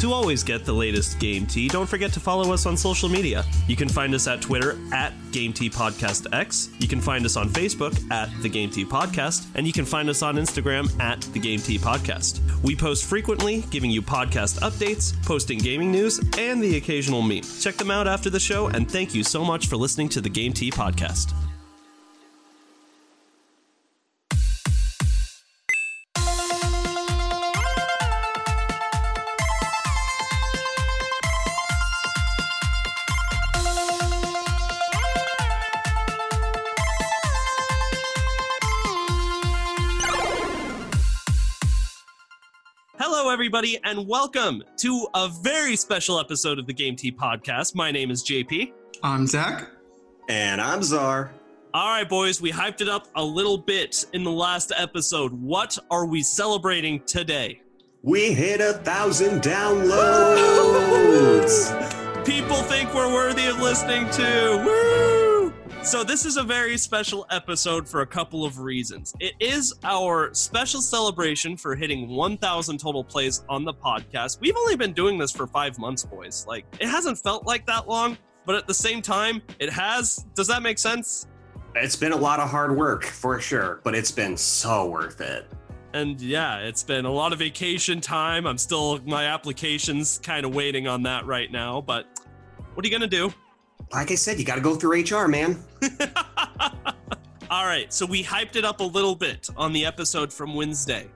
To always get the latest Game Tea, don't forget to follow us on social media. You can find us at Twitter at Game Tea Podcast X. You can find us on Facebook at The Game Tea Podcast, and you can find us on Instagram at The Game Tea Podcast. We post frequently, giving you podcast updates, posting gaming news, and the occasional meme. Check them out after the show, and thank you so much for listening to The Game Tea Podcast. Everybody, and welcome to a very special episode of the Game Tea Podcast. My name is JP. I'm Zach. And I'm Czar. All right, boys, we hyped it up a little bit in the last episode. What are we celebrating today? We hit a thousand downloads. People think we're worthy of listening to. Woo! So, this is a very special episode for a couple of reasons. It is our special celebration for hitting 1,000 total plays on the podcast. We've only been doing this for five months, boys. Like, it hasn't felt like that long, but at the same time, it has. Does that make sense? It's been a lot of hard work for sure, but it's been so worth it. And yeah, it's been a lot of vacation time. I'm still, my application's kind of waiting on that right now, but what are you going to do? Like I said, you got to go through HR, man. All right, so we hyped it up a little bit on the episode from Wednesday.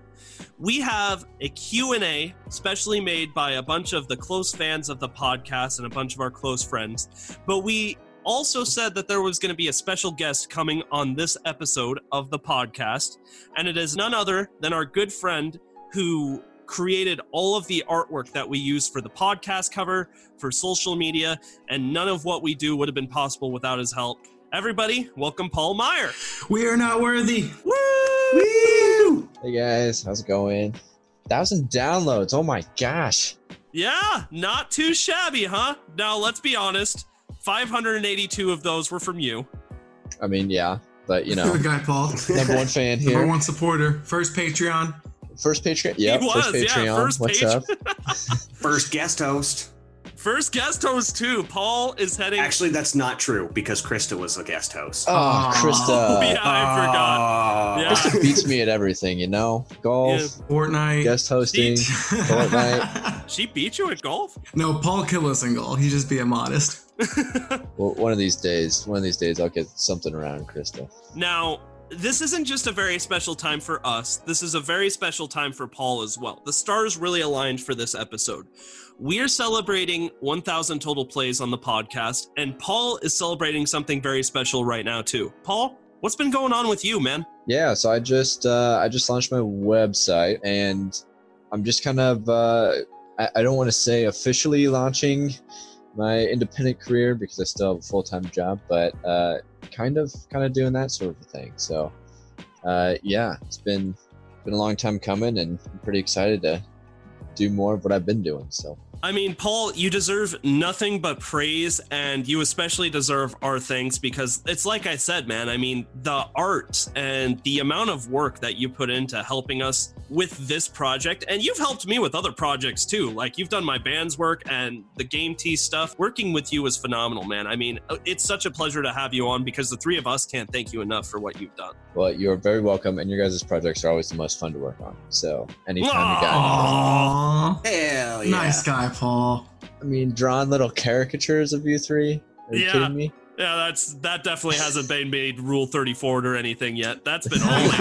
We have a Q&A specially made by a bunch of the close fans of the podcast and a bunch of our close friends. But we also said that there was going to be a special guest coming on this episode of the podcast, and it is none other than our good friend who created all of the artwork that we use for the podcast cover, for social media, and none of what we do would have been possible without his help. Everybody, welcome Paul Meyer. We are not worthy. Woo! Hey guys, how's it going? Thousand downloads. Oh my gosh. Yeah, not too shabby, huh? Now, let's be honest 582 of those were from you. I mean, yeah, but you know, Good guy, Paul. number one fan here, Number one supporter. First Patreon. First Patreon. Yep, was, first yeah, first What's page- up? First guest host. First guest host, too. Paul is heading. Actually, that's not true because Krista was a guest host. Oh, Aw. Krista. yeah, I forgot. Oh. Yeah. Krista beats me at everything, you know? Golf, Fortnite. guest hosting. Fortnite. She beat you at golf? no, Paul kill us in goal. He's just being modest. Well, one of these days, one of these days, I'll get something around Krista. Now, this isn't just a very special time for us. This is a very special time for Paul as well. The stars really aligned for this episode. We are celebrating 1,000 total plays on the podcast, and Paul is celebrating something very special right now, too. Paul, what's been going on with you, man? Yeah, so I just uh, I just launched my website, and I'm just kind of uh, I, I don't want to say officially launching my independent career because I still have a full time job, but uh, kind of kind of doing that sort of thing. So uh, yeah, it's been been a long time coming, and I'm pretty excited to do more of what I've been doing. So I mean, Paul, you deserve nothing but praise, and you especially deserve our thanks because it's like I said, man. I mean, the art and the amount of work that you put into helping us with this project, and you've helped me with other projects too. Like you've done my band's work and the Game Tea stuff. Working with you is phenomenal, man. I mean, uh, it's such a pleasure to have you on because the three of us can't thank you enough for what you've done. well, you're very welcome, and your guys' projects are always the most fun to work on. So anytime you got, Aww. Hell yeah. Nice guy, Paul. I mean, drawing little caricatures of you three. Are you Yeah. kidding me? Yeah, that's that definitely hasn't been made Rule 34 or anything yet. That's been only.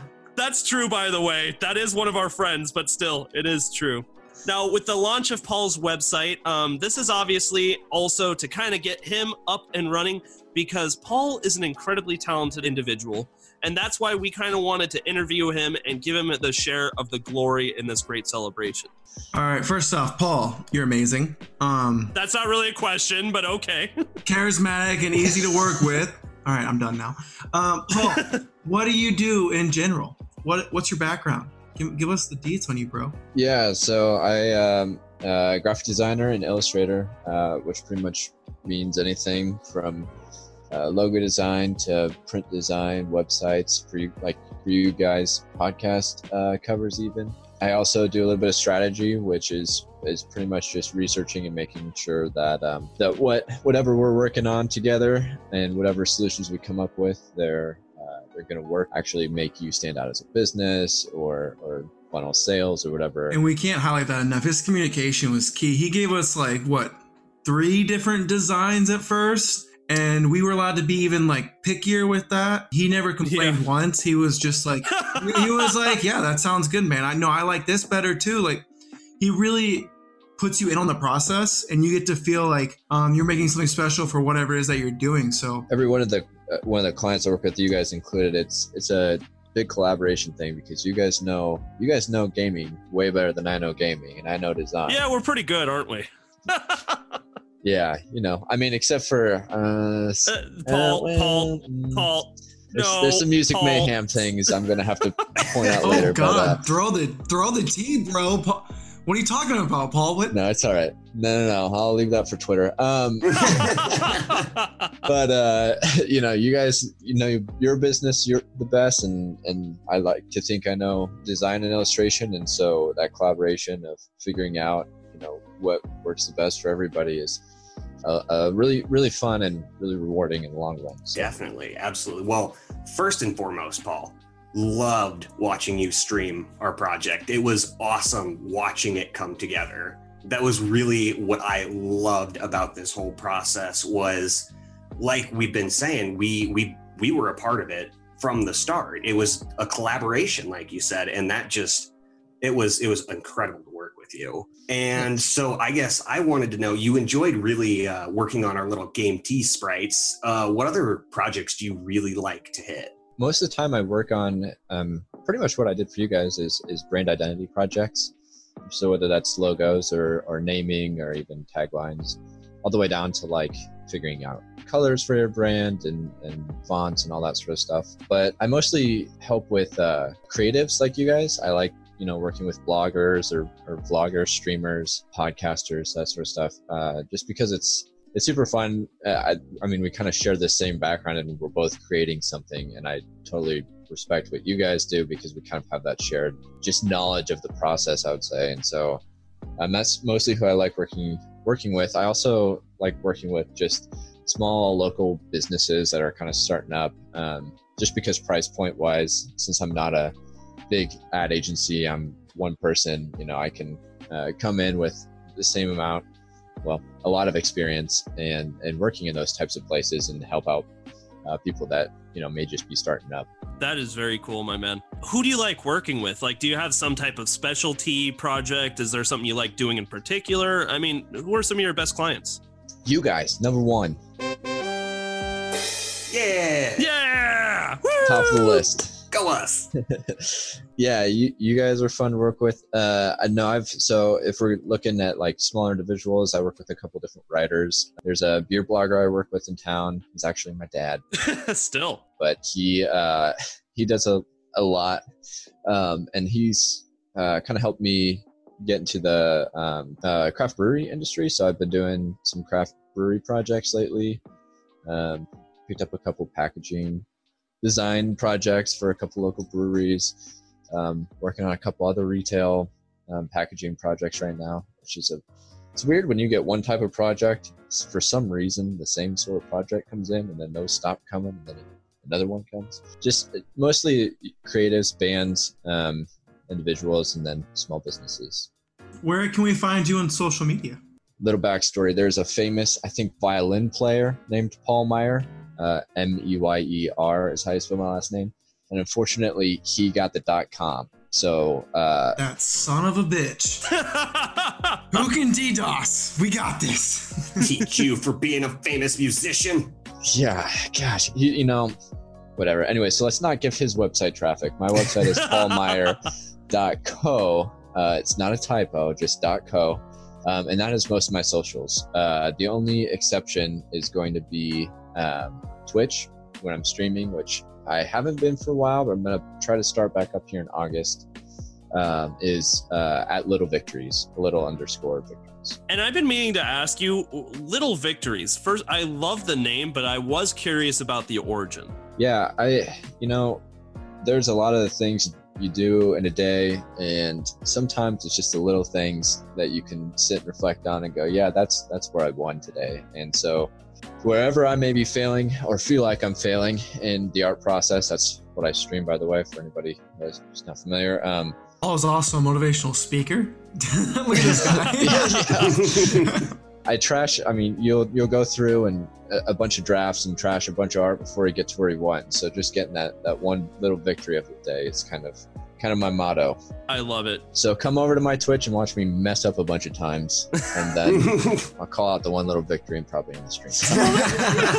That's true, by the way. That is one of our friends, but still, it is true. Now, with the launch of Paul's website, um, this is obviously also to kind of get him up and running because Paul is an incredibly talented individual. And that's why we kind of wanted to interview him and give him the share of the glory in this great celebration. All right, first off, Paul, you're amazing. Um, That's not really a question, but okay. charismatic and easy to work with. All right, I'm done now. Um, Paul, what do you do in general? What What's your background? Give, give us the deets on you, bro. Yeah, so I um, uh, graphic designer and illustrator, uh, which pretty much means anything from uh, logo design to print design, websites for you, like for you guys podcast uh, covers even. I also do a little bit of strategy, which is is pretty much just researching and making sure that um, that what whatever we're working on together and whatever solutions we come up with, they're uh, they're going to work. Actually, make you stand out as a business or or funnel sales or whatever. And we can't highlight that enough. His communication was key. He gave us like what three different designs at first. And we were allowed to be even like pickier with that. He never complained Yeah. once. He was just like, he was like, yeah, that sounds good, man. I know I like this better too. Like, he really puts you in on the process and you get to feel like um, you're making something special for whatever it is that you're doing. So, every one of the uh, one of the clients I work with, you guys included, it's it's a big collaboration thing because you guys know you guys know gaming way better than I know gaming, and I know design. Yeah, we're pretty good, aren't we? Yeah, you know, I mean, except for uh, Uh, Paul, uh, Paul, mm, Paul. There's, no, there's some music Paul. mayhem things I'm gonna have to point out oh later. God, But, uh, throw the throw the tea, bro. Pa- What are you talking about, Paul? What? no, it's all right. No, no, no. I'll leave that for Twitter. Um, but uh, you know, you guys, you know, your business, you're the best, and and I like to think I know design and illustration, and so that collaboration of figuring out, you know, what works the best for everybody is uh, uh, really, really fun and really rewarding in the long run. So, Definitely, absolutely. Well, first and foremost, Paul, loved watching you stream our project. It was awesome watching it come together. That was really what I loved about this whole process was like we've been saying, we we we were a part of it from the start. It was a collaboration like you said, and that just it was it was incredible work with you. And so I guess I wanted to know you enjoyed really uh, working on our little game Tea sprites. Uh, what other projects do you really like to hit? most of the time I work on um, pretty much what I did for you guys is is brand identity projects. So whether that's logos or or naming or even taglines, all the way down to like figuring out colors for your brand and and fonts and all that sort of stuff. But I mostly help with uh, creatives like you guys. I like you know working with bloggers or, or vloggers, streamers, podcasters, that sort of stuff. Uh, just because it's it's super fun. Uh, I, I mean, we kind of share the same background and we're both creating something. And I totally respect what you guys do because we kind of have that shared just knowledge of the process, I would say. And so um, that's mostly who I like working working with. I also like working with just small local businesses that are kind of starting up. Um, just because price point wise, since I'm not a big ad agency, I'm one person. You know, I can uh, come in with the same amount well a lot of experience and and working in those types of places and help out uh, people that you know may just be starting up That is very cool, my man. Who do you like working with? Like, do you have some type of specialty project? Is there something you like doing in particular? I mean, who are some of your best clients? you guys number one Yeah, Yeah! top of the list go us. yeah you, you guys are fun to work with uh i know i've so if we're looking at like smaller individuals i work with a couple different writers there's a beer blogger i work with in town he's actually my dad Still. but he uh, he does a, a lot, um, and he's uh, kind of helped me get into the um, uh, craft brewery industry. So I've been doing some craft brewery projects lately. Um, picked up a couple packaging design projects for a couple local breweries. Um, working on a couple other retail um, packaging projects right now, which is a it's weird when you get one type of project for some reason the same sort of project comes in and then those stop coming and then another one comes just mostly creatives bands um, individuals and then small businesses Where can we find you on social media? little backstory there's a famous i think violin player named paul meyer uh, m-e-y-e-r is how you spell my last name and unfortunately he got the dot com so uh, That son of a bitch. Who can DDoS? We got this. Teach you for being a famous musician. Yeah, gosh, you, you know, whatever. Anyway, so let's not give his website traffic. My website is paulmeyer.co. Uh, it's not a typo, just .co. Um, and that is most of my socials. Uh, the only exception is going to be um, Twitch when I'm streaming, which I haven't been for a while, but I'm going to try to start back up here in August. Um, is uh, at Little Victories, little underscore victories. And I've been meaning to ask you Little Victories. First, I love the name, but I was curious about the origin. Yeah, I, you know, there's a lot of things you do in a day, and sometimes it's just the little things that you can sit and reflect on and go, yeah, that's that's where I won today. And so, wherever I may be failing or feel like I'm failing in the art process, that's what I stream, by the way, for anybody who's not familiar. Um, Paul is also a motivational speaker. Look at this guy. Yeah, I trash. I mean, you'll you'll go through and a, a bunch of drafts and trash a bunch of art before you get to where you want. So just getting that that one little victory of the day is kind of kind of my motto. I love it. So come over to my Twitch and watch me mess up a bunch of times, and then I'll call out the one little victory and probably in the stream.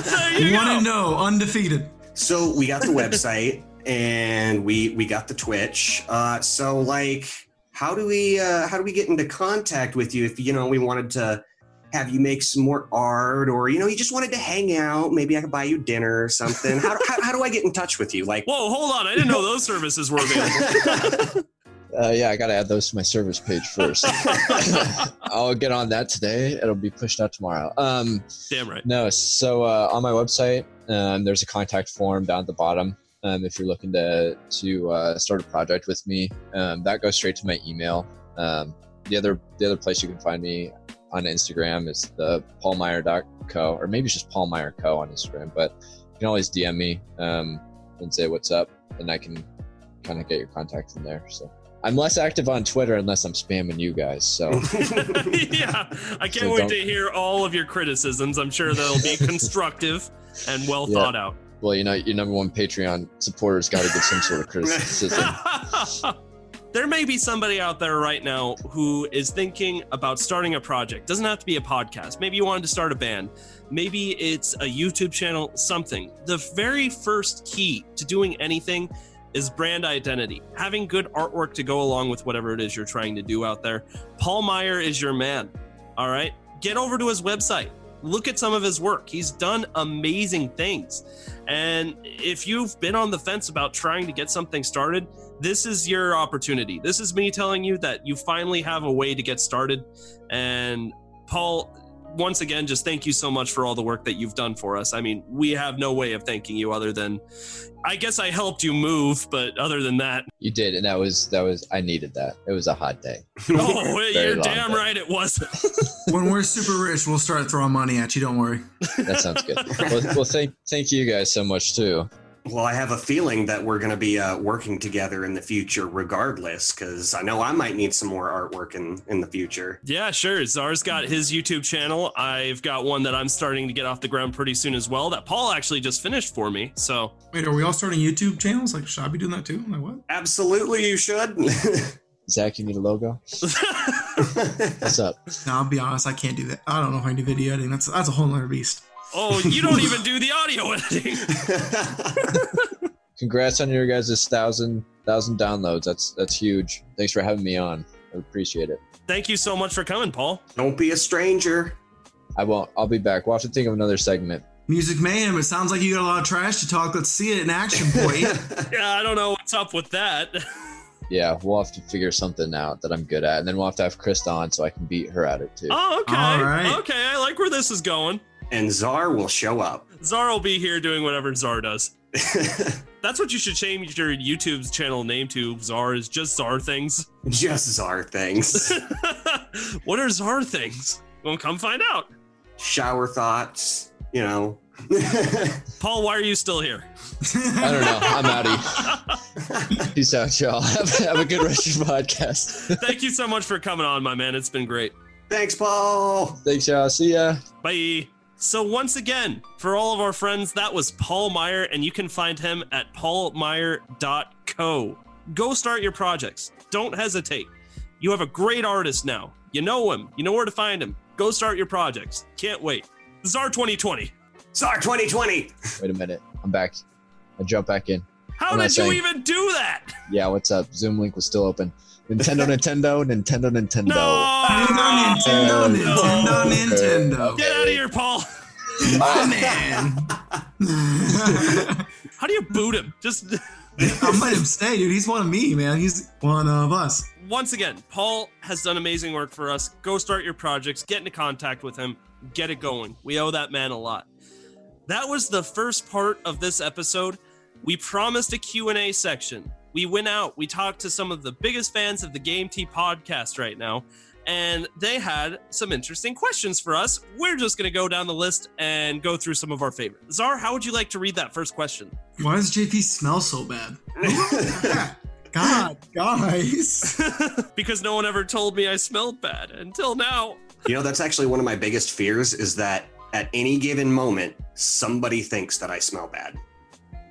There you One go. and no, undefeated. so we got the website and we we got the Twitch. Uh, so like, how do we uh, how do we get into contact with you if you know we wanted to have you make some more art or you know you just wanted to hang out? Maybe I could buy you dinner or something. How how, how do I get in touch with you? Like. Whoa, hold on. I didn't know those services were available. Uh, yeah, I got to add those to my service page first. I'll get on that today. It'll be pushed out tomorrow. Um, Damn right. No, so uh, on my website, um, there's a contact form down at the bottom. Um, if you're looking to to uh, start a project with me, um, that goes straight to my email. Um, the other the other place you can find me on Instagram is the paulmeyer.co, or maybe it's just Paul Meyer Co on Instagram. But you can always DM me um, and say what's up, and I can kind of get your contact from there. So I'm less active on Twitter unless I'm spamming you guys. So yeah, I can't So wait don't- to hear all of your criticisms. I'm sure they'll be constructive and well Yeah. thought out. well, you know, your number one Patreon supporter's got to get some sort of criticism. There may be somebody out there right now who is thinking about starting a project. Doesn't have to be a podcast. Maybe you wanted to start a band. Maybe it's a YouTube channel, something. The very first key to doing anything is brand identity. Having good artwork to go along with whatever it is you're trying to do out there. Paul Meyer is your man. All right? Get over to his website. Look at some of his work. He's done amazing things. And if you've been on the fence about trying to get something started, this is your opportunity. This is me telling you that you finally have a way to get started. And Paul, once again, just thank you so much for all the work that you've done for us. I mean, we have no way of thanking you other than I guess I helped you move, but other than that, You did, and that was that was I needed that. It was a hot day. oh, you're damn day. right it was. When we're super rich, we'll start throwing money at you. Don't worry. That sounds good. well, well, thank thank you guys so much too. Well, I have a feeling that we're going to be uh, working together in the future, regardless, because I know I might need some more artwork in in the future. yeah, sure. Czar's got his YouTube channel. I've got one that I'm starting to get off the ground pretty soon as well. That Paul actually just finished for me. So Wait, are we all starting YouTube channels? Like, should I be doing that too? Like, what? Absolutely, you should. Zach, you need a logo. What's up? No, I'll be honest. I can't do that. I don't know how to do video editing. That's that's a whole other beast. Oh, you don't even do the audio editing. Congrats on your guys' thousand thousand downloads. That's that's huge. Thanks for having me on. I appreciate it. Thank you so much for coming, Paul. Don't be a stranger. I won't. I'll be back. We'll have to think of another segment. Music mayhem. It sounds like you got a lot of trash to talk. Let's see it in action, boy. Yeah, I don't know what's up with that. Yeah, we'll have to figure something out that I'm good at, and then we'll have to have Krista on so I can beat her at it too. Oh, okay. All right. Okay, I like where this is going. And Czar will show up. Czar will be here doing whatever Czar does. That's what you should change your YouTube channel name to. Czar is just Czar things. Just Czar things. what are Czar things? Well, come find out. Shower thoughts, you know. Paul, why are you still here? I don't know. I'm outie. Peace out, y'all. Have, have a good rest of your podcast. Thank you so much for coming on, my man. It's been great. Thanks, Paul. Thanks, y'all. See ya. Bye. So once again, for all of our friends, that was Paul Meyer, and you can find him at paulmeyer.co. Go start your projects. Don't hesitate. You have a great artist now. You know him. You know where to find him. Go start your projects. Can't wait. Czar 2020. Czar 2020. Wait a minute. I'm back. I jump back in. How I'm did you saying- even do that? Yeah, what's up? Zoom link was still open. Nintendo, Nintendo, Nintendo, Nintendo. No! Nintendo, Nintendo, Nintendo, Nintendo. Get out of here, Paul. My man. How do you boot him? Just I'm letting him stay, dude. He's one of me, man. He's one of us. once again, Paul has done amazing work for us. Go start your projects, get into contact with him, get it going. We owe that man a lot. That was the first part of this episode. we promised a Q&A section. We went out, we talked to some of the biggest fans of the Game Tea podcast right now, and they had some interesting questions for us. We're just going to go down the list and go through some of our favorites. Czar, how would you like to read that first question? Why does JP smell so bad? God, guys. because no one ever told me I smelled bad until now. You know, that's actually one of my biggest fears is that at any given moment, somebody thinks that I smell bad.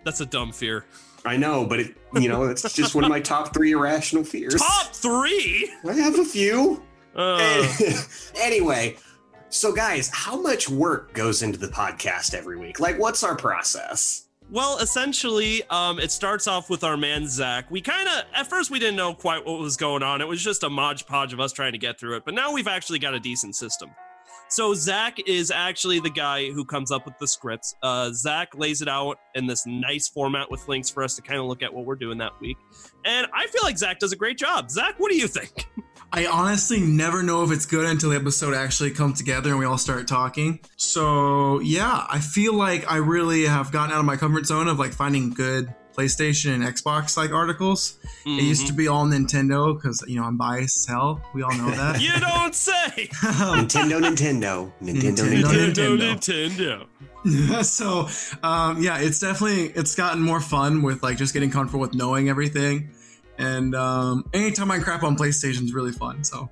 That's a dumb fear. I know, but it, you know, it's just one of my top three irrational fears. Top three? I have a few. Uh, anyway, so guys, how much work goes into the podcast every week? Like, what's our process? well, essentially, um, it starts off with our man Zach. We kind of, at first, we didn't know quite what was going on. It was just a modge podge of us trying to get through it. But now we've actually got a decent system. So Zach is actually the guy who comes up with the scripts. Uh, Zach lays it out in this nice format with links for us to kind of look at what we're doing that week. And I feel like Zach does a great job. Zach, what do you think? I honestly never know if it's good until the episode actually comes together and we all start talking. So yeah, I feel like I really have gotten out of my comfort zone of like finding good PlayStation and Xbox like articles. It used to be all Nintendo because you know I'm biased as hell. We all know that. You don't say. Nintendo, Nintendo, Nintendo, Nintendo, Nintendo. Nintendo, Nintendo. so um, yeah, it's definitely it's gotten more fun with like just getting comfortable with knowing everything. And um, anytime I crap on PlayStation is really fun. So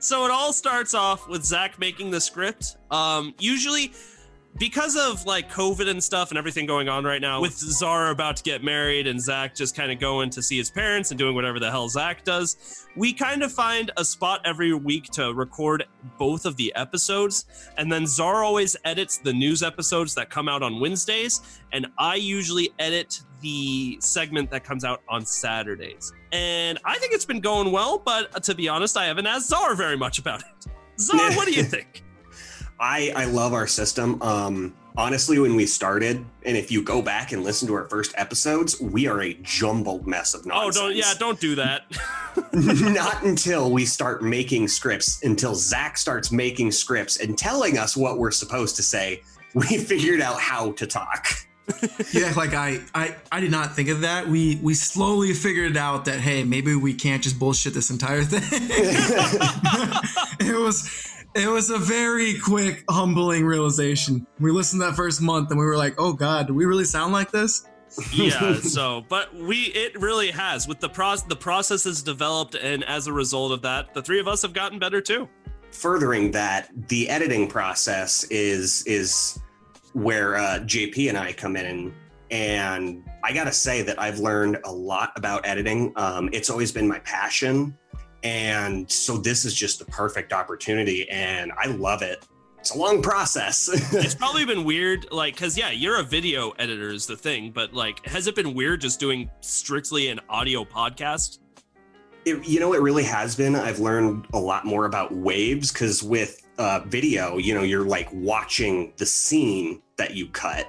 So it all starts off with Zach making the script. Um, usually, because of like COVID and stuff and everything going on right now, with Zara about to get married and Zach just kind of going to see his parents and doing whatever the hell Zach does, we kind of find a spot every week to record both of the episodes. And then Zara always edits the news episodes that come out on Wednesdays, and I usually edit the segment that comes out on Saturdays. And I think it's been going well, but to be honest, I haven't asked Czar very much about it. Czar, what do you think? I I love our system. Um, honestly, when we started, and if you go back and listen to our first episodes, we are a jumbled mess of nonsense. Oh, don't yeah, don't do that. Not until we start making scripts, until Zach starts making scripts and telling us what we're supposed to say, we figured out how to talk. You act like I, I I did not think of that. We we slowly figured out that hey maybe we can't just bullshit this entire thing. it was it was a very quick humbling realization. We listened that first month and we were like, oh god, do we really sound like this? yeah, so but we it really has with the process the process has developed and as a result of that, the three of us have gotten better too. Furthering that, the editing process is is where uh, JP and I come in, and, I gotta say that I've learned a lot about editing. Um, it's always been my passion, and so this is just the perfect opportunity, and I love it. It's a long process. It's probably been weird, like, cause yeah, you're a video editor is the thing, but like, has it been weird just doing strictly an audio podcast? It, you know, it really has been. I've learned a lot more about waves because with uh, video, you know, you're like watching the scene that you cut,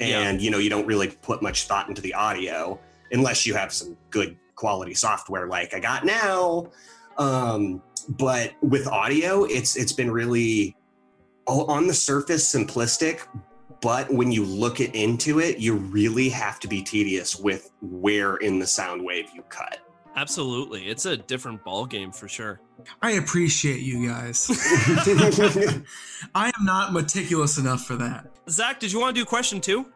and you know, you don't really put much thought into the audio unless you have some good quality software like I got now. Um, but with audio, it's it's been really on the surface simplistic. But when you look it into it, you really have to be tedious with where in the sound wave you cut. Absolutely. It's a different ball game for sure. I appreciate you guys. I am not meticulous enough for that. Zach, did you want to do question two?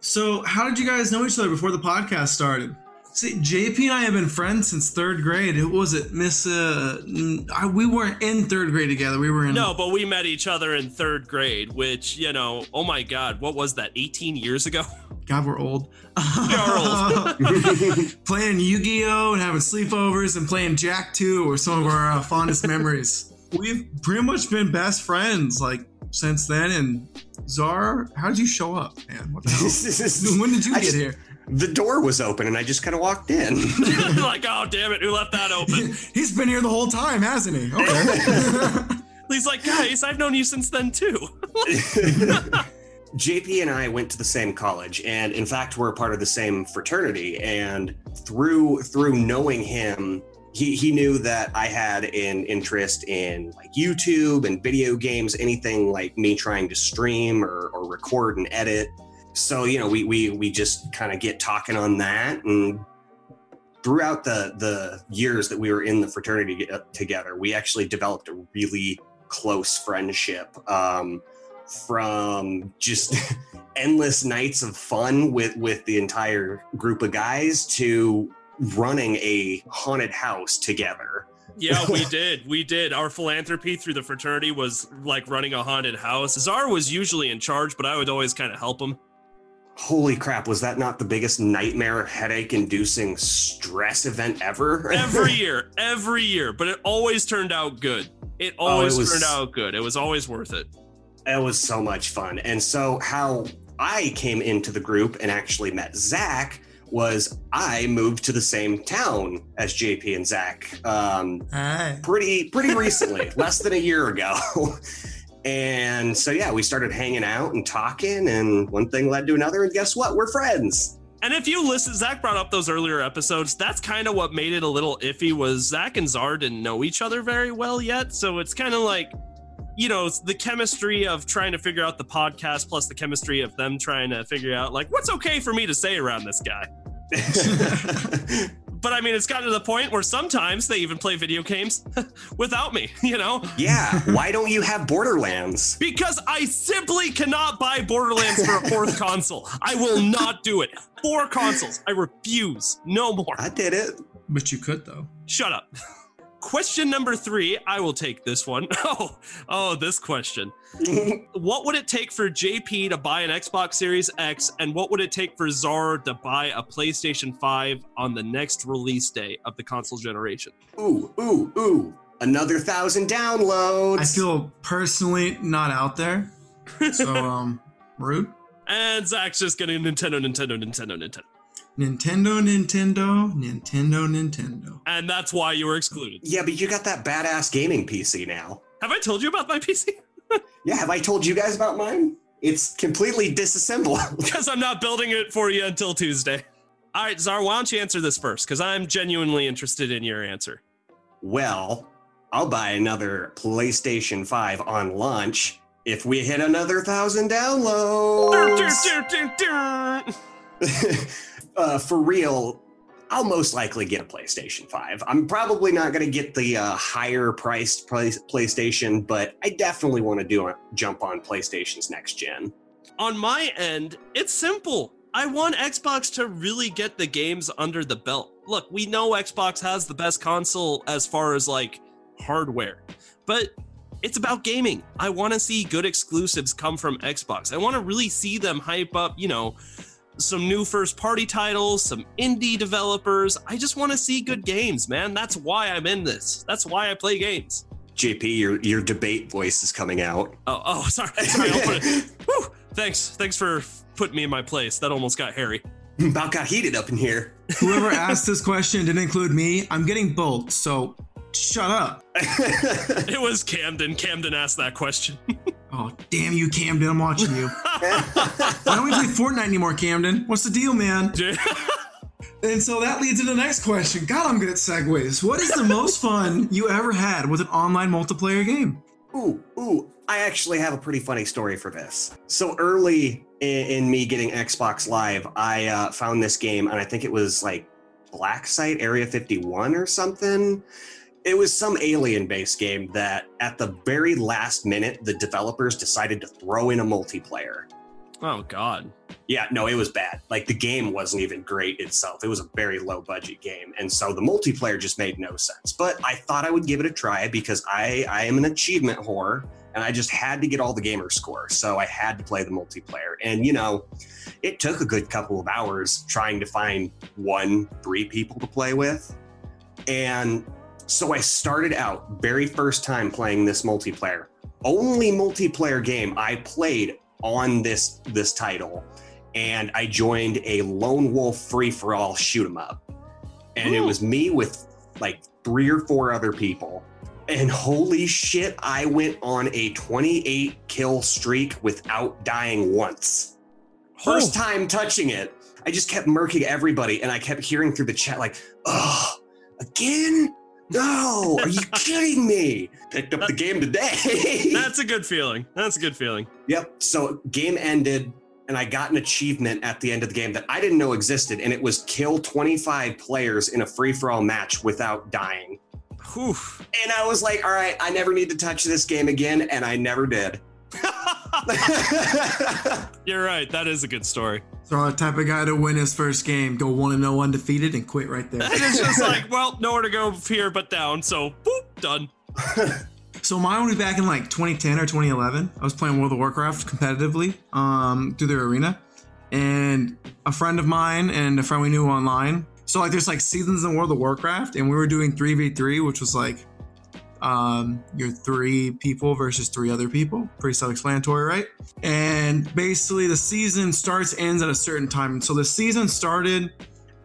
So, how did you guys know each other before the podcast started? See, JP and I have been friends since third grade. Who was it, Miss? Uh, n- I, we weren't in third grade together. We were in. No, but we met each other in third grade, which, you know, oh my God, what was that, 18 years ago? God, we're old. are playing Yu-Gi-Oh and having sleepovers and playing Jak 2 were some of our uh, fondest memories. We've pretty much been best friends like since then. And Czar, how did you show up, man? What the hell? when did you I get just- here? The door was open and I just kind of walked in. like, oh, damn it, who left that open? He's been here the whole time, hasn't he? Okay. He's like, guys, I've known you since then too. JP and I went to the same college, and in fact, we're a part of the same fraternity. And through through knowing him, he he knew that I had an interest in like YouTube and video games, anything like me trying to stream or, or record and edit. So you know, we we we just kind of get talking on that, and throughout the the years that we were in the fraternity together, we actually developed a really close friendship. Um, from just endless nights of fun with with the entire group of guys to running a haunted house together. Yeah, we did. We did. Our philanthropy through the fraternity was like running a haunted house. Czar was usually in charge, but I would always kind of help him. Holy crap, was that not the biggest nightmare, headache inducing stress event ever? every year, every year, but it always turned out good. It always oh, it was, turned out good. It was always worth it. It was so much fun. And so, how I came into the group and actually met Zach was I moved to the same town as JP and Zach um, pretty pretty recently, less than a year ago. and so yeah, we started hanging out and talking, and one thing led to another, and guess what? We're friends. And if you listen, Zach brought up those earlier episodes. That's kind of what made it a little iffy. Was Zach and Czar didn't know each other very well yet, so it's kind of like you know the chemistry of trying to figure out the podcast plus the chemistry of them trying to figure out like what's okay for me to say around this guy but I mean, it's gotten to the point where sometimes they even play video games without me, you know? Yeah. Why don't you have Borderlands? Because I simply cannot buy Borderlands for a fourth console. I will not do it. Four consoles. I refuse. No more. I did it. But you could, though. Shut up. Question number three. I will take this one. Oh, oh, this question. what would it take for JP to buy an Xbox Series X, and what would it take for Czar to buy a PlayStation 5 on the next release day of the console generation? Ooh, ooh, ooh. Another thousand downloads. I feel personally not out there. So, um, rude. And Zach's just getting Nintendo, Nintendo, Nintendo, Nintendo. Nintendo, Nintendo, Nintendo, Nintendo. And that's why you were excluded. Yeah, but you got that badass gaming PC now. Have I told you about my PC? yeah, have I told you guys about mine? It's completely disassembled. Because I'm not building it for you until Tuesday. All right, Czar, why don't you answer this first? Because I'm genuinely interested in your answer. Well, I'll buy another PlayStation 5 on launch if we hit another thousand downloads. uh, for real, I'll most likely get a PlayStation 5. I'm probably not going to get the uh, higher priced play- PlayStation, but I definitely want to do a jump on PlayStation's next gen. On my end, it's simple. I want Xbox to really get the games under the belt. Look, we know Xbox has the best console as far as like hardware, but it's about gaming. I want to see good exclusives come from Xbox. I want to really see them hype up, you know, some new first party titles, some indie developers. I just want to see good games, man. That's why I'm in this. That's why I play games. JP, your your debate voice is coming out. Oh, oh, sorry, sorry. I'll put it. Whew, thanks, thanks for putting me in my place. That almost got hairy. About got heated up in here. Whoever asked this question didn't include me. I'm getting both, so shut up. it was Camden. Camden asked that question. Oh, damn you, Camden. I'm watching you. Why don't we play Fortnite anymore, Camden? What's the deal, man? and so that leads to the next question. God, I'm good at segues. What is the most fun you ever had with an online multiplayer game? Ooh, ooh. I actually have a pretty funny story for this. So early in, in me getting Xbox Live, I uh, found this game, and I think it was like Black Site Area 51 or something it was some alien based game that at the very last minute the developers decided to throw in a multiplayer. Oh god. Yeah no it was bad. Like the game wasn't even great itself. It was a very low budget game and so the multiplayer just made no sense. But i thought i would give it a try because i i am an achievement whore and i just had to get all the gamer score so i had to play the multiplayer. And you know it took a good couple of hours trying to find one three people to play with and so I started out very first time playing this multiplayer. Only multiplayer game I played on this this title and I joined a lone wolf free for all shoot 'em up. And Ooh. it was me with like three or four other people. And holy shit, I went on a 28 kill streak without dying once. First oh. time touching it, I just kept murking everybody and I kept hearing through the chat like, "Oh, again? No, are you kidding me? Picked up the game today. That's a good feeling. That's a good feeling. Yep. So game ended, and I got an achievement at the end of the game that I didn't know existed, and it was kill 25 players in a free for all match without dying. Whew. And I was like, all right, I never need to touch this game again, and I never did. You're right. That is a good story. So the type of guy to win his first game, go one and no undefeated, and quit right there. It's just like, well, nowhere to go here but down. So, boop, done. So mine was back in like 2010 or 2011. I was playing World of Warcraft competitively um, through their arena, and a friend of mine and a friend we knew online. So like, there's like seasons in World of Warcraft, and we were doing three v three, which was like um, your three people versus three other people. Pretty self-explanatory, right? And basically, the season starts ends at a certain time. So the season started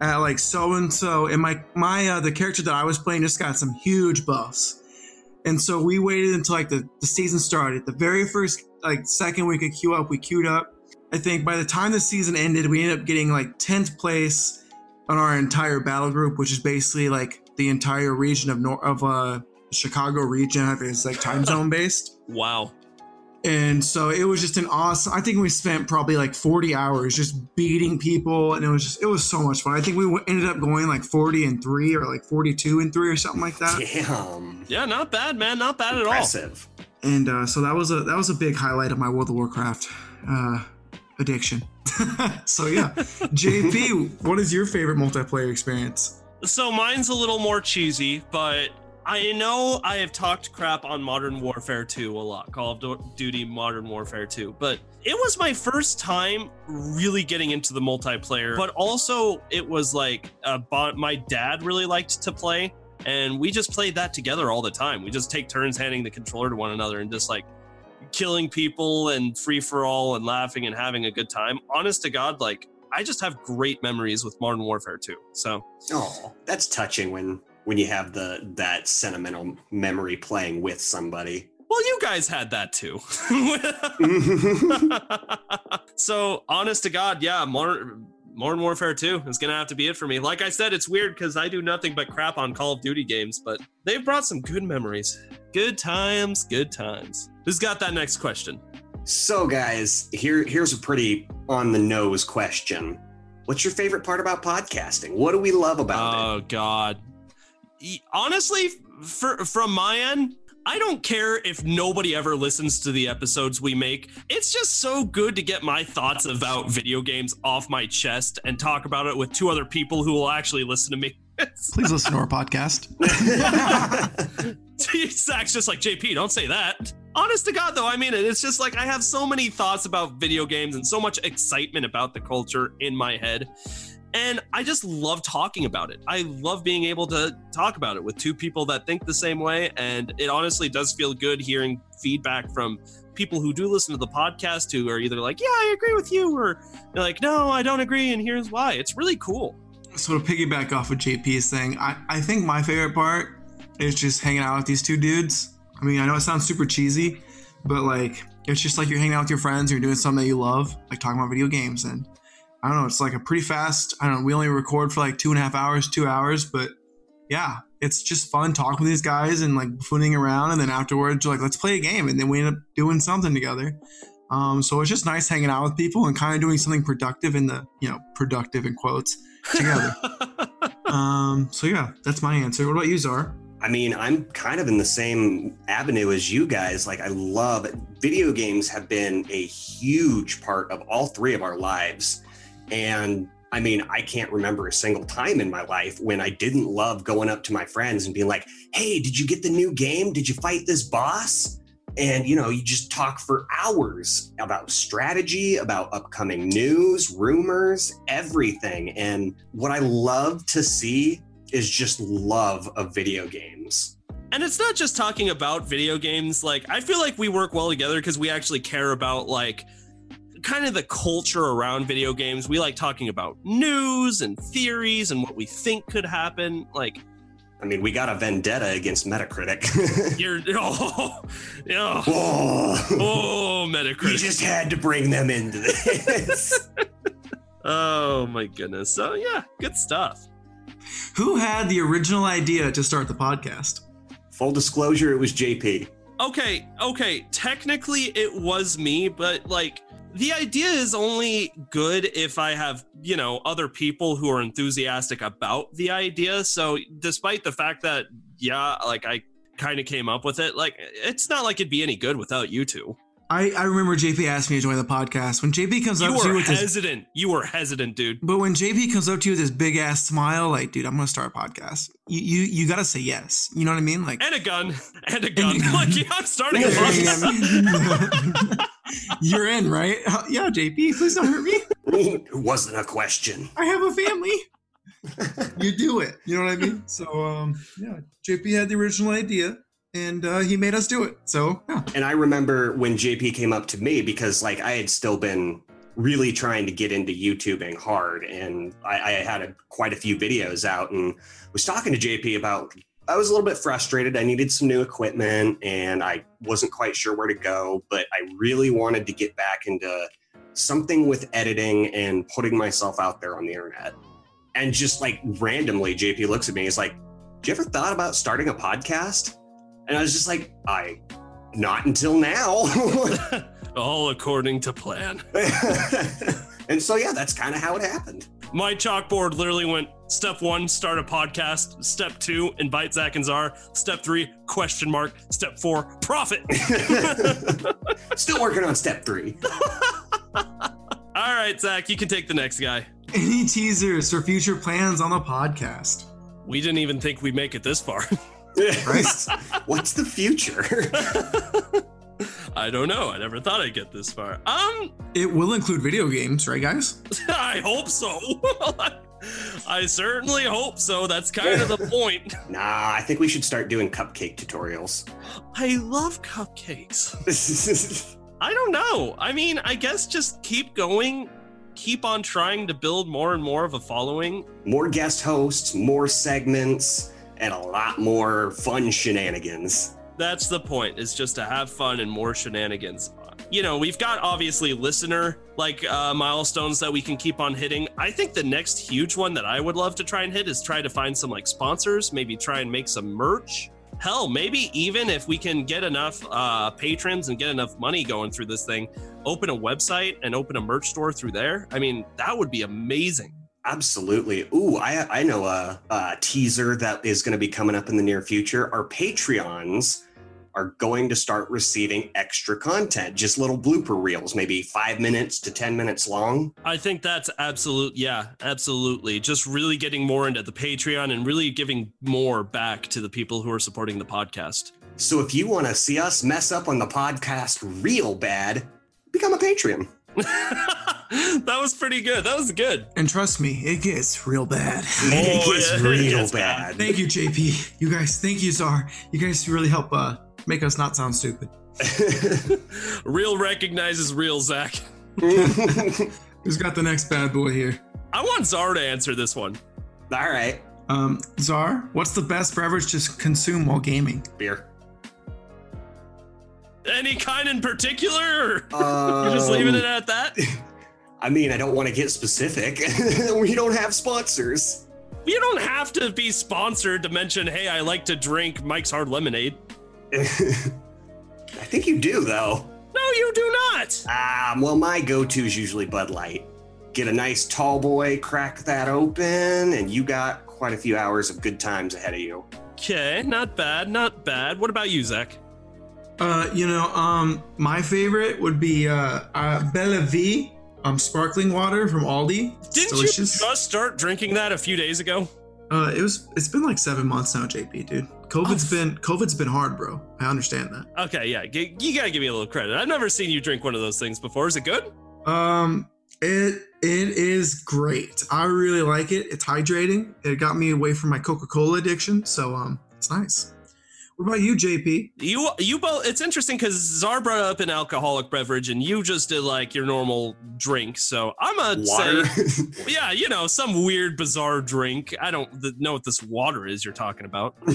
at like so and so, and my my uh, the character that I was playing just got some huge buffs. And so we waited until like the, the season started. The very first like second we could queue up, we queued up. I think by the time the season ended, we ended up getting like 10th place on our entire battle group, which is basically like the entire region of Nor- of uh Chicago region. I think it's like time zone based. Wow. And so it was just an awesome. I think we spent probably like 40 hours just beating people, and it was just it was so much fun. I think we ended up going like 40 and three, or like 42 and three, or something like that. Damn. Yeah, not bad, man. Not bad at all. And uh, so that was a that was a big highlight of my World of Warcraft uh, addiction. so yeah, JP, what is your favorite multiplayer experience? So mine's a little more cheesy, but I know I have talked crap on Modern Warfare 2 a lot, Call of Duty Modern Warfare 2, but it was my first time really getting into the multiplayer. But also, it was like uh, bo- my dad really liked to play, and we just played that together all the time. We just take turns handing the controller to one another and just like killing people and free for all and laughing and having a good time. Honest to God, like I just have great memories with Modern Warfare 2. So Oh, that's touching when when you have the that sentimental memory playing with somebody. Well, you guys had that too. so, honest to God, yeah, Modern, Modern Warfare 2 is going to have to be it for me. Like I said, it's weird because I do nothing but crap on Call of Duty games, but they've brought some good memories. Good times, good times. Who's got that next question? So, guys, here here's a pretty on the nose question. What's your favorite part about podcasting? What do we love about it? Oh, God. Honestly, for, from my end, I don't care if nobody ever listens to the episodes we make. It's just so good to get my thoughts about video games off my chest and talk about it with two other people who will actually listen to me. Please listen to our podcast. Zach's just like, JP, don't say that. Honest to God, though, I mean it. It's just like I have so many thoughts about video games and so much excitement about the culture in my head. And I just love talking about it. I love being able to talk about it with two people that think the same way. And it honestly does feel good hearing feedback from people who do listen to the podcast who are either like, yeah, I agree with you, or they're like, no, I don't agree. And here's why. It's really cool. So to piggyback off of JP's thing, I, I think my favorite part is just hanging out with these two dudes. I mean, I know it sounds super cheesy, but like it's just like you're hanging out with your friends, you're doing something that you love, like talking about video games, and I don't know, it's like a pretty fast. I don't know. We only record for like two and a half hours, two hours, but yeah, it's just fun talking with these guys and like fooling around, and then afterwards, you're like, let's play a game, and then we end up doing something together. Um, so it's just nice hanging out with people and kind of doing something productive in the you know productive in quotes together. um, so yeah, that's my answer. What about you, Czar? I mean, I'm kind of in the same avenue as you guys. Like, I love video games have been a huge part of all three of our lives. And I mean, I can't remember a single time in my life when I didn't love going up to my friends and being like, hey, did you get the new game? Did you fight this boss? And, you know, you just talk for hours about strategy, about upcoming news, rumors, everything. And what I love to see is just love of video games. And it's not just talking about video games. Like, I feel like we work well together because we actually care about, like, kind of the culture around video games. We like talking about news and theories and what we think could happen. Like, I mean, we got a vendetta against Metacritic. you're, oh, oh, Whoa. oh, You just had to bring them into this. Oh, my goodness. So, yeah, good stuff. Who had the original idea to start the podcast? Full disclosure, it was JP. okay, okay. Technically, it was me, but like the idea is only good if I have, you know, other people who are enthusiastic about the idea. So, despite the fact that, yeah, like I kind of came up with it, like it's not like it'd be any good without you two. I, I remember JP asked me to join the podcast. When JP comes You up to you were with this, hesitant. You were hesitant, dude. but when JP comes up to you with this big ass smile, like, dude, I'm gonna start a podcast. You you, you gotta say yes. You know what I mean? Like, And a gun. And a gun. a gun. like, yeah, I'm starting a podcast. yeah, yeah. you're in, right? Yeah, JP, please don't hurt me. It wasn't a question. I have a family. you do it. You know what I mean? So um, yeah, JP had the original idea, and uh, he made us do it. So yeah, And I remember when JP came up to me because like I had still been really trying to get into YouTubing hard, and I, I had a, quite a few videos out, and was talking to JP about. I was a little bit frustrated. I needed some new equipment, and I wasn't quite sure where to go. But I really wanted to get back into something with editing and putting myself out there on the internet. And just like randomly, JP looks at me. He's like, "Do you ever thought about starting a podcast?" And I was just like, "I not until now. All according to plan. and so yeah, that's kind of how it happened. My chalkboard literally went step one, start a podcast. Step two, invite Zach and Czar. Step three, question mark. Step four, profit. Still working on step three. All right, Zach, you can take the next guy. any teasers for future plans on the podcast? We didn't even think we'd make it this far. Right. What's the future? I don't know. I never thought I'd get this far. Um, It will include video games, right, guys? I hope so. I certainly hope so. That's kind of the point. nah, I think we should start doing cupcake tutorials. I love cupcakes. I don't know. I mean, I guess just keep going, keep on trying to build more and more of a following. more guest hosts, more segments, and a lot more fun shenanigans. That's the point, is just to have fun and more shenanigans. You know, we've got obviously listener like uh, milestones that we can keep on hitting. I think the next huge one that I would love to try and hit is try to find some like sponsors, maybe try and make some merch. Hell, maybe even if we can get enough uh, patrons and get enough money going through this thing, open a website and open a merch store through there. I mean, that would be amazing. Absolutely. Ooh, I I know a, a teaser that is going to be coming up in the near future. Our Patreons are going to start receiving extra content, just little blooper reels, maybe five minutes to ten minutes long. I think that's absolute. Yeah, absolutely. Just really getting more into the Patreon and really giving more back to the people who are supporting the podcast. So if you want to see us mess up on the podcast real bad, become a Patreon. that was pretty good. That was good. And trust me, it gets real bad. it Oh, gets yeah, it real gets bad. Thank you, JP. You guys, thank you, Czar. You guys really help uh, make us not sound stupid. Real recognizes real, Zach. Who's got the next bad boy here? I want Czar to answer this one. All right, Um, Czar, what's the best beverage to consume while gaming? beer. Any kind in particular? Um, just leaving it at that? I mean, I don't want to get specific. we don't have sponsors. You don't have to be sponsored to mention, hey, I like to drink Mike's Hard Lemonade. I think you do, though. No, you do not. Um, well, my go-to is usually Bud Light. Get a nice tall boy, crack that open, and you got quite a few hours of good times ahead of you. Okay, not bad, not bad. What about you, Zach? Uh, you know, um, my favorite would be uh, uh Bella V, um, sparkling water from Aldi. It's Didn't delicious. you just start drinking that a few days ago? Uh, it was. It's been like seven months now, JP, dude. COVID's Oh. been COVID's been hard, bro. I understand that. Okay, yeah, g- you gotta give me a little credit. I've never seen you drink one of those things before. Is it good? Um, it it is great. I really like it. It's hydrating. It got me away from my Coca Cola addiction, so um, it's nice. What about you, JP? You, you both. It's interesting because Czar brought up an alcoholic beverage, and you just did like your normal drink. So I'm gonna Water. say, yeah, you know, some weird, bizarre drink. I don't th- know what this water is you're talking about.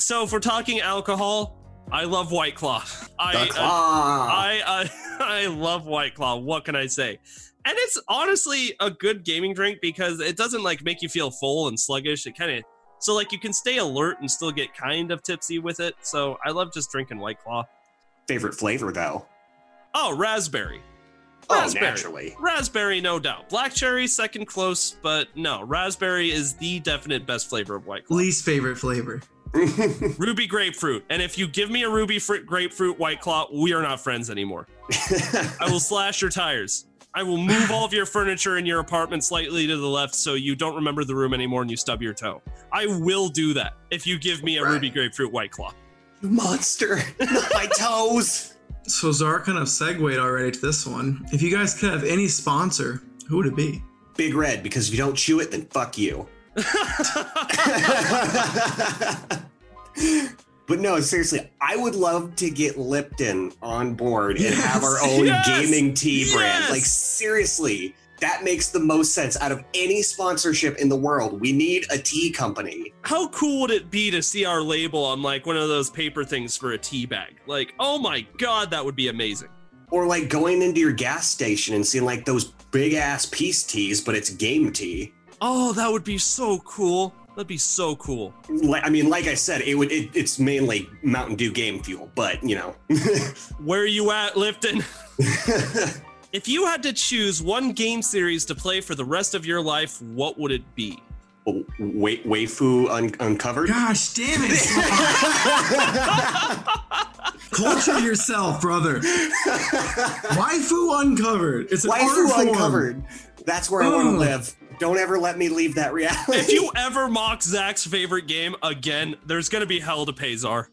So if we're talking alcohol, I love White Claw. I, The uh, I claw. I, I I love White Claw. What can I say? And it's honestly a good gaming drink because it doesn't like make you feel full and sluggish. It kind of So like you can stay alert and still get kind of tipsy with it. So I love just drinking White Claw. Favorite flavor though? Oh, raspberry. Oh, Raspberry. naturally. Raspberry, no doubt. Black cherry, second close, but no, raspberry is the definite best flavor of White Claw. Least favorite flavor. Ruby grapefruit. And if you give me a ruby fr- grapefruit White Claw, we are not friends anymore. I will slash your tires. I will move all of your furniture in your apartment slightly to the left so you don't remember the room anymore and you stub your toe. I will do that if you give me a Right. ruby grapefruit White Claw. Monster, not my toes. So Czar kind of segued already to this one. If you guys could have any sponsor, who would it be? Big red, because if you don't chew it, then fuck you. but no, seriously, I would love to get Lipton on board and have our own yes, gaming tea brand. Like, seriously, that makes the most sense out of any sponsorship in the world. We need a tea company. How cool would it be to see our label on like one of those paper things for a tea bag? Like, oh my god, that would be amazing. Or like going into your gas station and seeing like those big ass peace teas, but it's game tea. Oh, that would be so cool. That'd be so cool. Like, I mean, like I said, it would. It, it's mainly Mountain Dew game fuel, but you know. Where are you at, Lipton? If you had to choose one game series to play for the rest of your life, what would it be? Oh, Wa- waifu un- uncovered. Gosh damn it! Culture yourself, brother. Waifu uncovered. It's an art Waifu form. uncovered. That's where I want to live. Don't ever let me leave that reality. If you ever mock Zach's favorite game again, there's gonna be hell to pay Czar.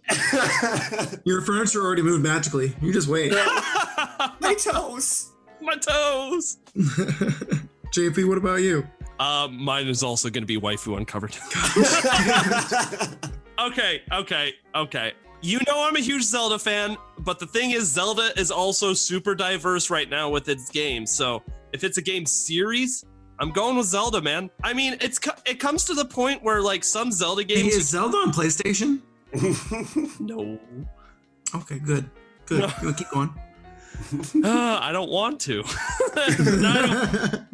Your furniture already moved magically. You just wait. my toes. My toes. JP, what about you? Um, mine is also gonna be waifu uncovered. okay, okay, okay. You know I'm a huge Zelda fan, but the thing is, Zelda is also super diverse right now with its games. So if it's a game series, I'm going with Zelda, man. I mean, it's it comes to the point where like some Zelda Hey, games. is Zelda on PlayStation? no, Okay, good. Good. No. Good, Keep going. uh, I don't want to. No, don't-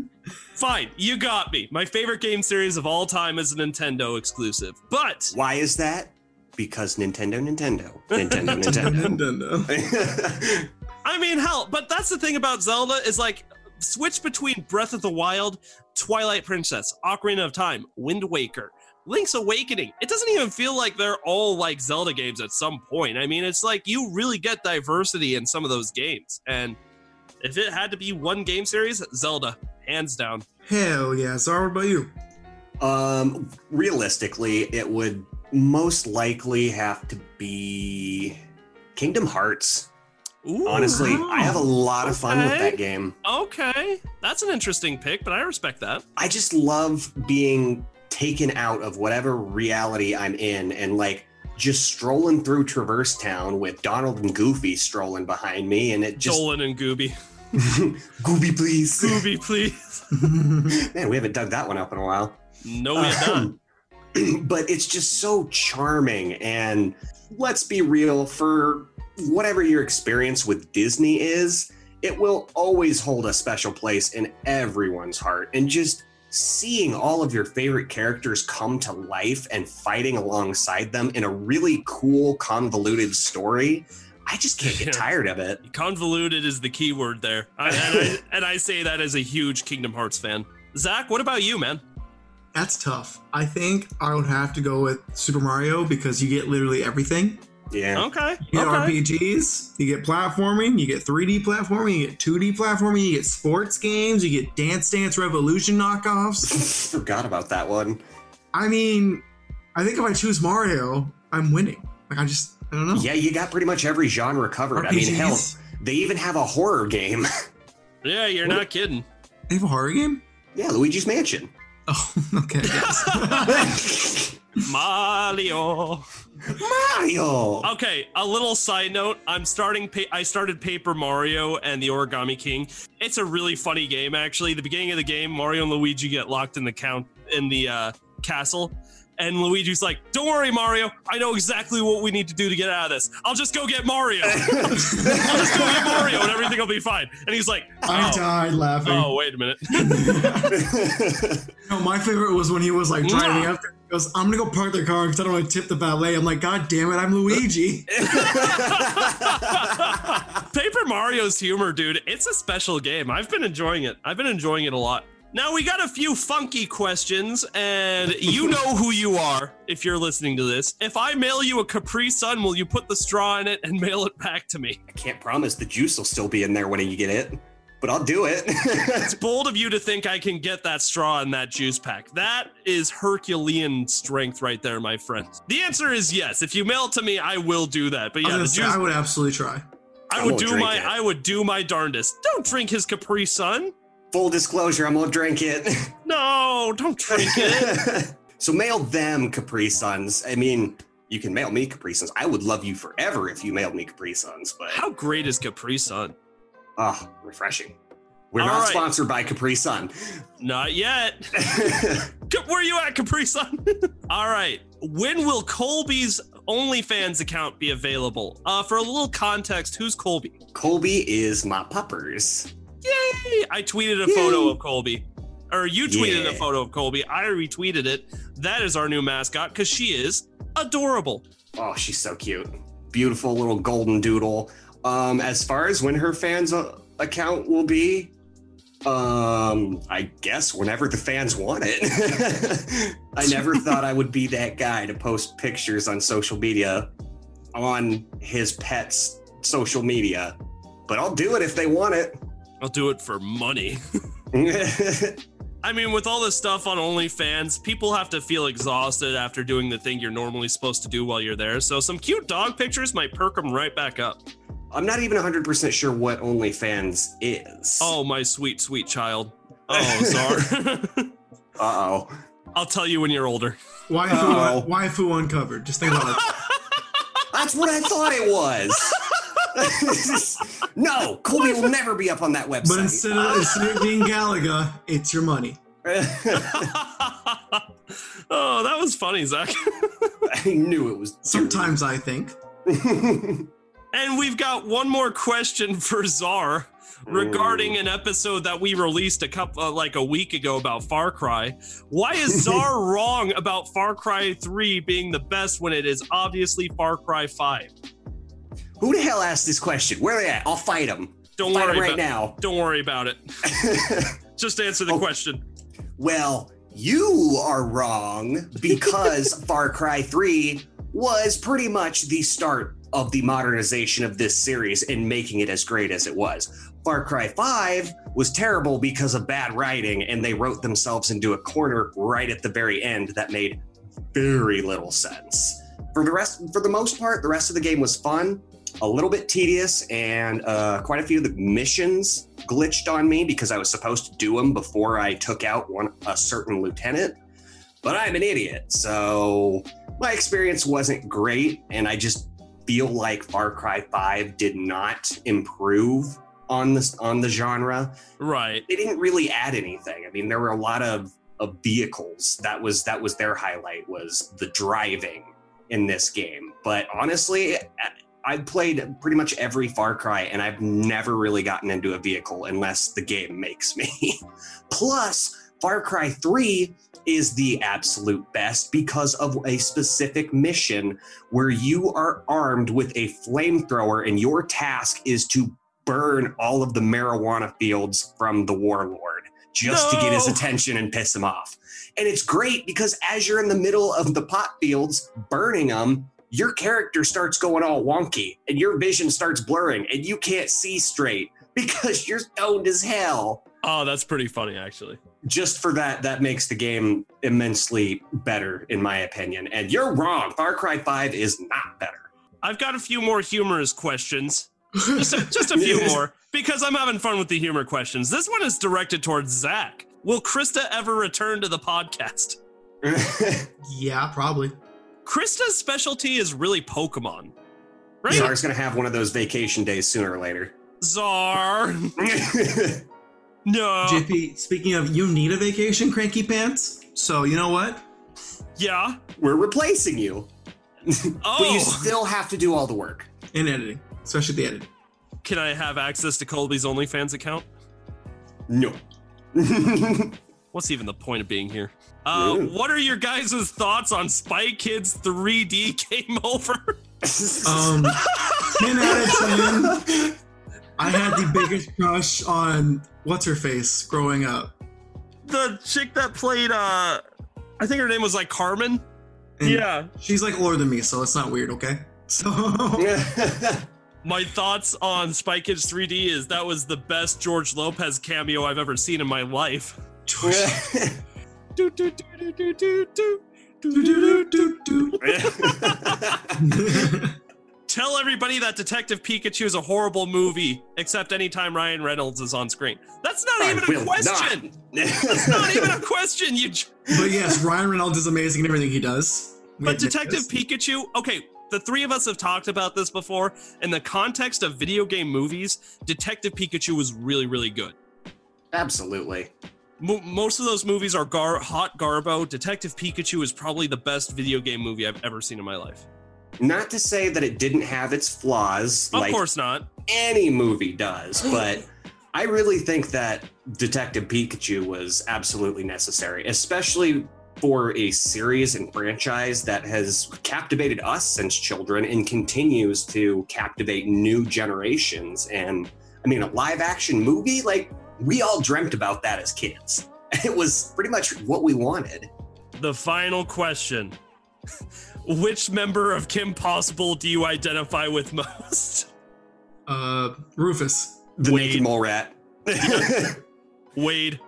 Fine, you got me. My favorite game series of all time is a Nintendo exclusive, but Why is that? Because Nintendo, Nintendo, Nintendo, Nintendo. Nintendo. I mean, hell, but that's the thing about Zelda is like switch between Breath of the Wild, Twilight Princess, Ocarina of Time, Wind Waker, Link's Awakening. It doesn't even feel like they're all like Zelda games at some point. I mean, it's like you really get diversity in some of those games. And if it had to be one game series, Zelda, hands down. Hell yeah. Czar, what about you? um, realistically, it would most likely have to be Kingdom Hearts. Ooh, Honestly, I have a lot of fun with that game. Okay, that's an interesting pick, but I respect that. I just love being taken out of whatever reality I'm in and like just strolling through Traverse Town with Donald and Goofy strolling behind me and it just Dolan and Gooby. Gooby please. Gooby, please. Man, we haven't dug that one up in a while. No, we have not. Um, but it's just so charming and let's be real for whatever your experience with Disney is, it will always hold a special place in everyone's heart and just seeing all of your favorite characters come to life and fighting alongside them in a really cool convoluted story i just can't get Yeah. tired of it Convoluted is the key word there. I, and, I, and I say that as a huge Kingdom Hearts fan. Zach, what about you, man? That's tough. I think I would have to go with Super Mario because you get literally everything. Yeah Okay. You get okay. RPGs, you get platforming, you get 3D platforming, you get 2D platforming, you get sports games, you get Dance Dance Revolution knockoffs. forgot about that one I mean, I think if I choose Mario, I'm winning. Like I just, I don't know. yeah you got pretty much every genre covered i mean hell they even have a horror game Yeah, you're What- not kidding. They have a horror game? yeah luigi's mansion Oh, okay. I guess. Mario. mario Okay, a little side note. I'm starting. Pa- I started Paper Mario and the Origami King. It's a really funny game, actually. The beginning of the game, Mario and Luigi get locked in the count in the uh, castle, And Luigi's like, "Don't worry, Mario. I know exactly what we need to do to get out of this. I'll just go get Mario. I'll just go get Mario, and everything will be fine." And he's like, I "Oh, died laughing. oh wait a minute." No, my favorite was when he was like driving up there. He goes, I'm gonna go park their car because I don't want to tip the valet. I'm like, God damn it, I'm Luigi. Paper Mario's humor, dude, it's a special game. I've been enjoying it. I've been enjoying it a lot. Now, we got a few funky questions, and you know who you are if you're listening to this. If I mail you a Capri Sun, will you put the straw in it and mail it back to me? I can't promise the juice will still be in there when you get it, but I'll do it. It's bold of you to think I can get that straw in that juice pack. That is Herculean strength right there, my friend. The answer is yes. If you mail it to me, I will do that. But I, yeah, the juice, say, I would absolutely try. I I would won't do my it. I would do my darndest. Don't drink his Capri Sun. Full disclosure, I'm gonna drink it. No, don't drink it. so mail them Capri Suns. I mean, you can mail me Capri Suns. I would love you forever if you mailed me Capri Suns, but How great is Capri Sun? Oh, refreshing. We're All not right. sponsored by Capri Sun. Not yet. Where you at, Capri Sun? All right. When will Colby's OnlyFans account be available? Uh, for a little context, who's Colby? Colby is my puppers. Yay! I tweeted a photo of Colby. Or you tweeted a photo of Colby. I retweeted it. That is our new mascot because she is adorable. Oh, she's so cute. Beautiful little golden doodle. Um, as far as when her fans uh, account will be, um, I guess whenever the fans want it. I never thought I would be that guy to post pictures on social media on his pet's social media, but I'll do it if they want it. I'll do it for money. I mean, with all this stuff on OnlyFans, people have to feel exhausted after doing the thing you're normally supposed to do while you're there. So some cute dog pictures might perk them right back up. I'm not even 100% sure what OnlyFans is. Oh, my sweet, sweet child. Oh, sorry. Uh oh. I'll tell you when you're older. Waifu, Uh-oh. waifu uncovered. Just think about it. That's what I thought it was. no, Colby will never be up on that website. But instead of, instead of being Galaga, it's your money. oh, that was funny, Zach. I knew it was. Sometimes I think. And we've got one more question for Czar regarding an episode that we released a couple uh, like a week ago about Far Cry. Why is Czar wrong about Far Cry 3 being the best when it is obviously Far Cry 5? Who the hell asked this question? Where are they at? I'll fight them. Don't Fight worry them right about now. Don't worry about it. Just answer the Oh. question. well, you are wrong because Far Cry 3 was pretty much the start of the modernization of this series and making it as great as it was. Far Cry 5 was terrible because of bad writing, and they wrote themselves into a corner right at the very end that made very little sense. For the rest, for the most part, the rest of the game was fun, a little bit tedious, and uh, quite a few of the missions glitched on me because I was supposed to do them before I took out one a certain lieutenant. But I'm an idiot, so my experience wasn't great, and I just feel like Far Cry 5 did not improve on this on the genre Right. they didn't really add anything. I mean, there were a lot of, of vehicles. That was that was their highlight was the driving in this game. But honestly, I've played pretty much every Far Cry, and I've never really gotten into a vehicle unless the game makes me. Plus, Far Cry 3 is the absolute best because of a specific mission where you are armed with a flamethrower, and your task is to burn all of the marijuana fields from the warlord just to get his attention and piss him off. And it's great because as you're in the middle of the pot fields burning them, your character starts going all wonky and your vision starts blurring and you can't see straight because you're stoned as hell. Oh, that's pretty funny, actually. Just for that, that makes the game immensely better, in my opinion. And you're wrong. Far Cry 5 is not better. I've got a few more humorous questions. Just a, just a few more because I'm having fun with the humor questions. This one is directed towards Zach. Will Krista ever return to the podcast? Yeah, probably. Krista's specialty is really Pokemon, right? Czar's gonna have one of those vacation days sooner or later. Czar. No. JP, speaking of, you need a vacation, cranky pants. So you know what? Yeah. We're replacing you. Oh, But you still have to do all the work. In editing, especially the editing. can I have access to Colby's OnlyFans account? No. What's even the point of being here? Uh, Ooh. what are your guys' thoughts on Spy Kids 3D Game Over? Um, 10 out of 10. I had the biggest crush on what's her face growing up. the chick that played, uh, I think her name was like Carmen. And yeah. She's like older than me, so it's not weird, okay? So, My thoughts on Spy Kids 3D is that was the best George Lopez cameo I've ever seen in my life. Do, do, do, do, do, do, do. do-do-do-do-do. Tell everybody that Detective Pikachu is a horrible movie, except anytime Ryan Reynolds is on screen. That's not I even a question. That's not even a question. You. but yes, Ryan Reynolds is amazing in everything he does. But Detective this. Pikachu. Okay, the three of us have talked about this before. In the context of video game movies, Detective Pikachu was really, really good. Absolutely. Mo- most of those movies are gar- hot garbo. Detective Pikachu is probably the best video game movie I've ever seen in my life. Not to say that it didn't have its flaws, Of like course not. any movie does, but I really think that Detective Pikachu was absolutely necessary, especially for a series and franchise that has captivated us since children and continues to captivate new generations. And I mean, a live action movie, like we all dreamt about that as kids. It was pretty much what we wanted. The final question. Which member of Kim Possible do you identify with most? Uh, Rufus. The Wade. naked mole rat. Wade.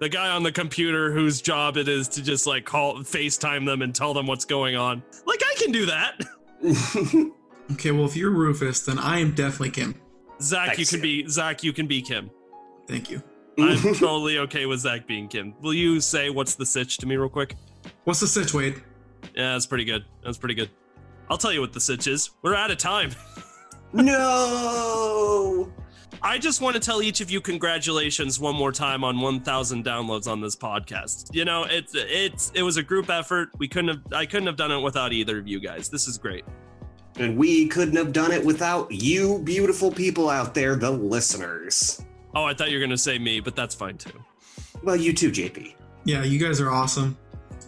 The guy on the computer whose job it is to just like call FaceTime them and tell them what's going on. Like I can do that. Okay, well, if you're Rufus, then I am definitely Kim. Zach, you can Sam. be Zach, you can be Kim. Thank you. I'm totally okay with Zach being Kim. Will you say what's the sitch to me real quick? What's the sitch, Wade? Yeah, that's pretty good. That's pretty good. I'll tell you what the sitch is. We're out of time. no. I just want to tell each of you congratulations one more time on 1,000 downloads on this podcast. You know, it's it's it was a group effort. We couldn't have I couldn't have done it without either of you guys. This is great. And we couldn't have done it without you, beautiful people out there, the listeners. Oh, I thought you were gonna say me, but that's fine too. Well, you too, JP. Yeah, you guys are awesome.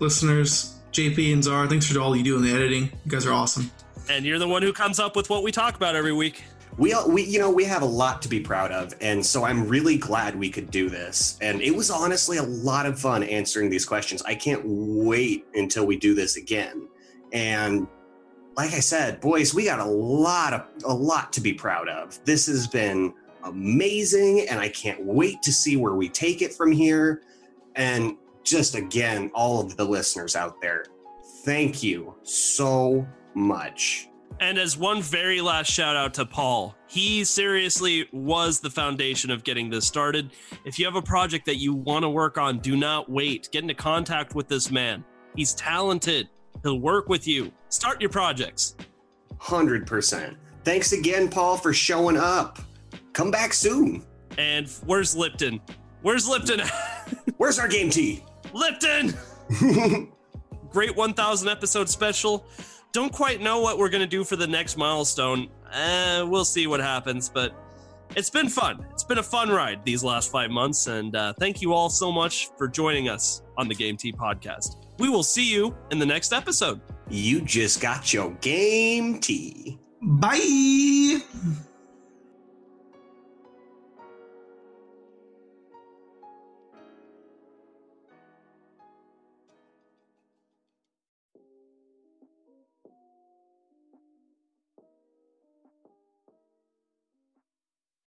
Listeners, JP and Czar, thanks for all you do in the editing. You guys are awesome. And you're the one who comes up with what we talk about every week. We, all- we, you know, we have a lot to be proud of, and so I'm really glad we could do this. And it was honestly a lot of fun answering these questions. I can't wait until we do this again. And like I said, boys, we got a lot of a lot to be proud of. This has been amazing, and I can't wait to see where we take it from here. And just again, all of the listeners out there, thank you so much. And as one very last shout out to Paul, he seriously was the foundation of getting this started. If you have a project that you want to work on, do not wait. Get into contact with this man. He's talented. He'll work with you. Start your projects. 100%. Thanks again, Paul, for showing up. Come back soon. And where's Lipton? Where's Lipton? Where's our game tea? Lipton! Great 1000 episode special. Don't quite know what we're going to do for the next milestone. Uh, we'll see what happens, but it's been fun. It's been a fun ride these last five months, and uh, thank you all so much for joining us on the Game Tea podcast. We will see you in the next episode. you just got your game Tea. Bye.